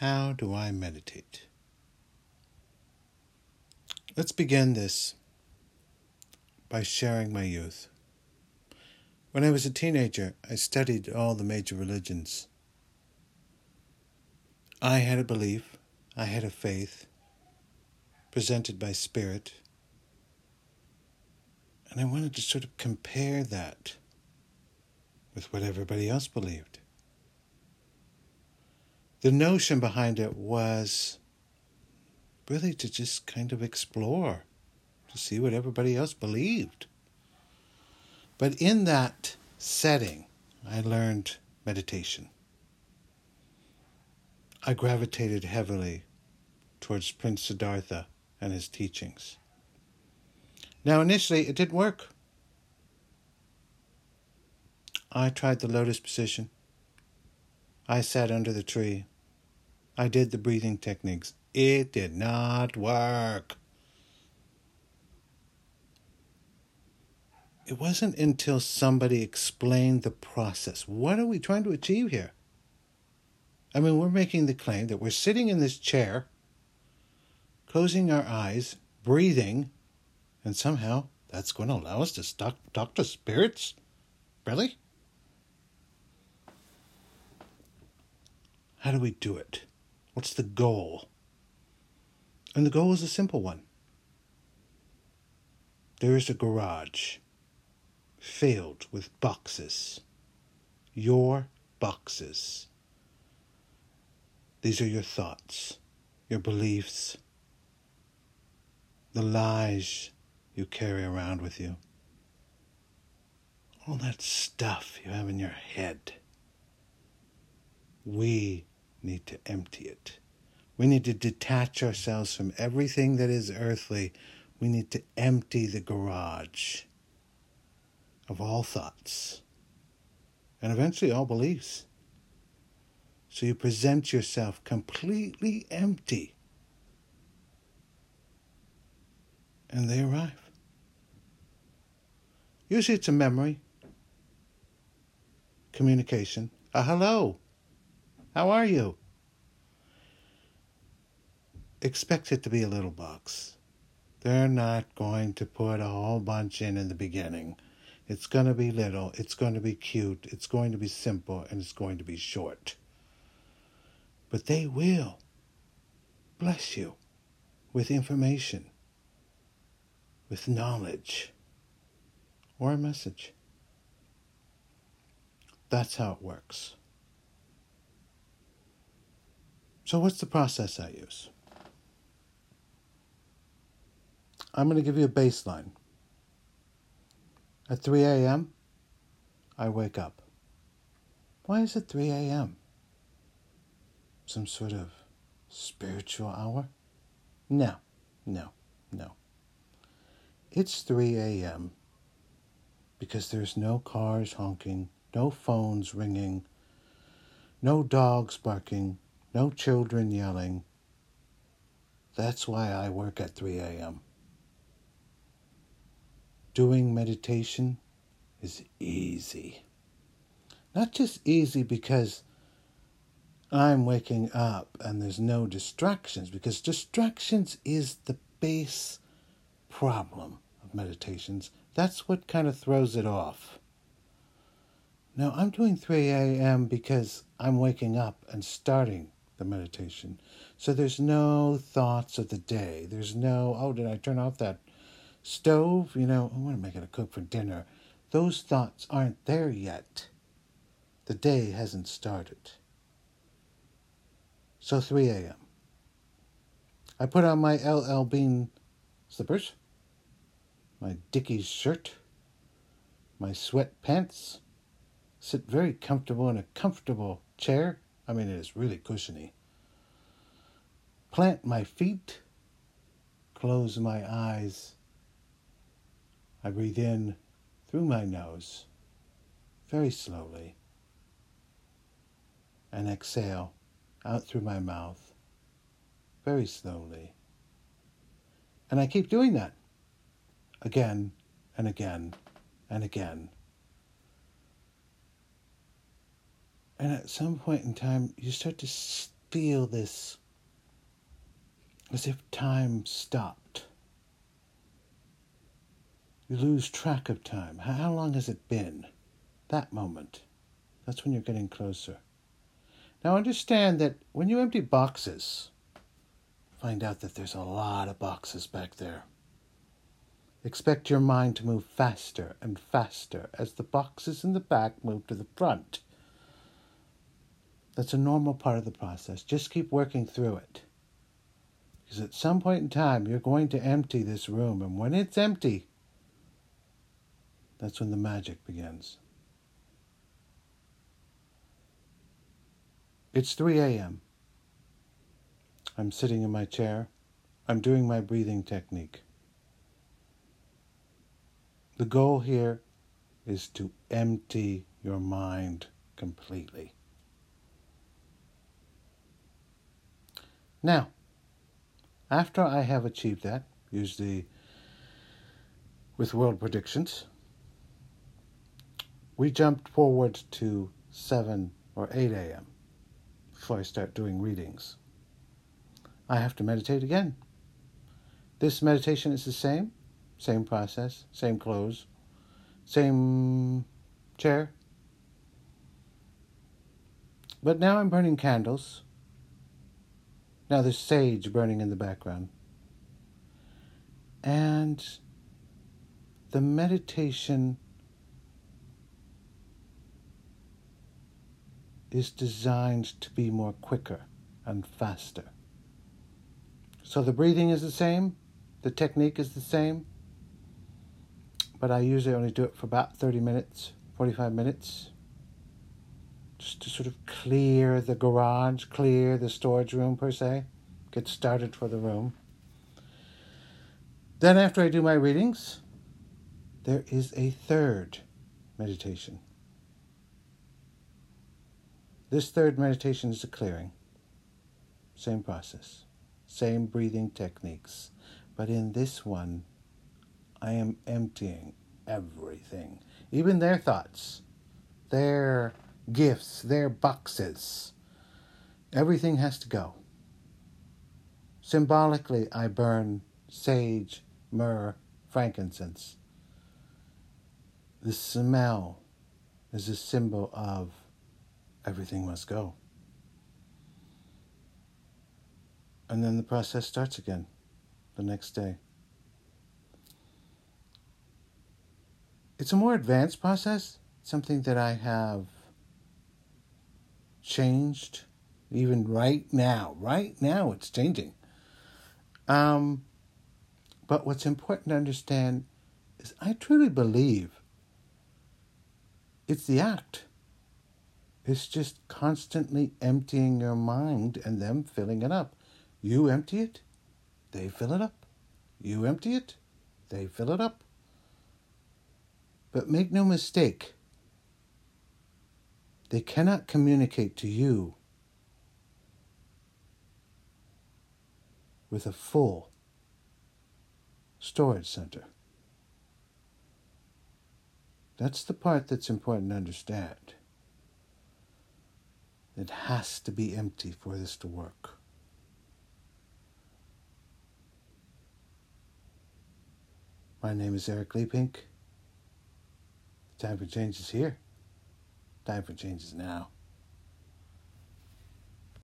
How do I meditate? Let's begin this by sharing my youth. When I was a teenager, I studied all the major religions. I had a belief, I had a faith presented by Spirit, and I wanted to sort of compare that with what everybody else believed the notion behind it was really to just kind of explore, to see what everybody else believed. But in that setting, I learned meditation. I gravitated heavily towards Prince Siddhartha and his teachings. Now, initially, it didn't work. I tried the lotus position. I sat under the tree. I did the breathing techniques. It did not work. It wasn't until somebody explained the process. What are we trying to achieve here? I mean, we're making the claim that we're sitting in this chair, closing our eyes, breathing, and somehow that's going to allow us to talk, talk to spirits? Really? How do we do it? What's the goal? And the goal is a simple one. There is a garage filled with boxes. Your boxes. These are your thoughts, your beliefs, the lies you carry around with you, all that stuff you have in your head. We need to empty it. We need to detach ourselves from everything that is earthly. We need to empty the garage of all thoughts and eventually all beliefs. So you present yourself completely empty. And they arrive. Usually it's a memory, communication, a hello. How are you? Expect it to be a little box. They're not going to put a whole bunch in in the beginning. It's going to be little, it's going to be cute, it's going to be simple, and it's going to be short. But they will bless you with information, with knowledge, or a message. That's how it works. So, what's the process I use? I'm going to give you a baseline. At 3 a.m., I wake up. Why is it 3 a.m.? Some sort of spiritual hour? No, no, no. It's 3 a.m. because there's no cars honking, no phones ringing, no dogs barking, no children yelling. That's why I work at 3 a.m. Doing meditation is easy. Not just easy because I'm waking up and there's no distractions, because distractions is the base problem of meditations. That's what kind of throws it off. Now, I'm doing 3 a.m. because I'm waking up and starting the meditation. So there's no thoughts of the day. There's no, oh, did I turn off that stove? You know, I want to make it a cook for dinner. Those thoughts aren't there yet. The day hasn't started. So 3 a.m. I put on my LL Bean slippers, my Dickies shirt, my sweat pants, sit very comfortable in a comfortable chair I mean, it is really cushiony. Plant my feet, close my eyes. I breathe in through my nose, very slowly, and exhale out through my mouth, very slowly. And I keep doing that again and again and again And at some point in time, you start to feel this as if time stopped. You lose track of time. How long has it been? That moment. That's when you're getting closer. Now understand that when you empty boxes, find out that there's a lot of boxes back there. Expect your mind to move faster and faster as the boxes in the back move to the front. That's a normal part of the process. Just keep working through it. Because at some point in time, you're going to empty this room. And when it's empty, that's when the magic begins. It's 3 a.m. I'm sitting in my chair. I'm doing my breathing technique. The goal here is to empty your mind completely. Now, after I have achieved that, usually with world predictions, we jumped forward to 7 or 8 a.m. before I start doing readings. I have to meditate again. This meditation is the same, same process, same clothes, same chair. But now I'm burning candles now there's sage burning in the background. And the meditation is designed to be more quicker and faster. So the breathing is the same, the technique is the same, but I usually only do it for about 30 minutes, 45 minutes just to sort of clear the garage, clear the storage room per se, get started for the room. Then, after I do my readings, there is a third meditation. This third meditation is a clearing. Same process, same breathing techniques. But in this one, I am emptying everything, even their thoughts, their gifts, their boxes. Everything has to go. Symbolically, I burn sage, myrrh, frankincense. The smell is a symbol of everything must go. And then the process starts again the next day. It's a more advanced process, something that I have changed even right now. Right now, it's changing. Um, but what's important to understand is I truly believe it's the act. It's just constantly emptying your mind and them filling it up. You empty it, they fill it up. You empty it, they fill it up. But make no mistake, they cannot communicate to you with a full storage center. That's the part that's important to understand. It has to be empty for this to work. My name is Eric Leepink. Time for change is here. Time for changes now.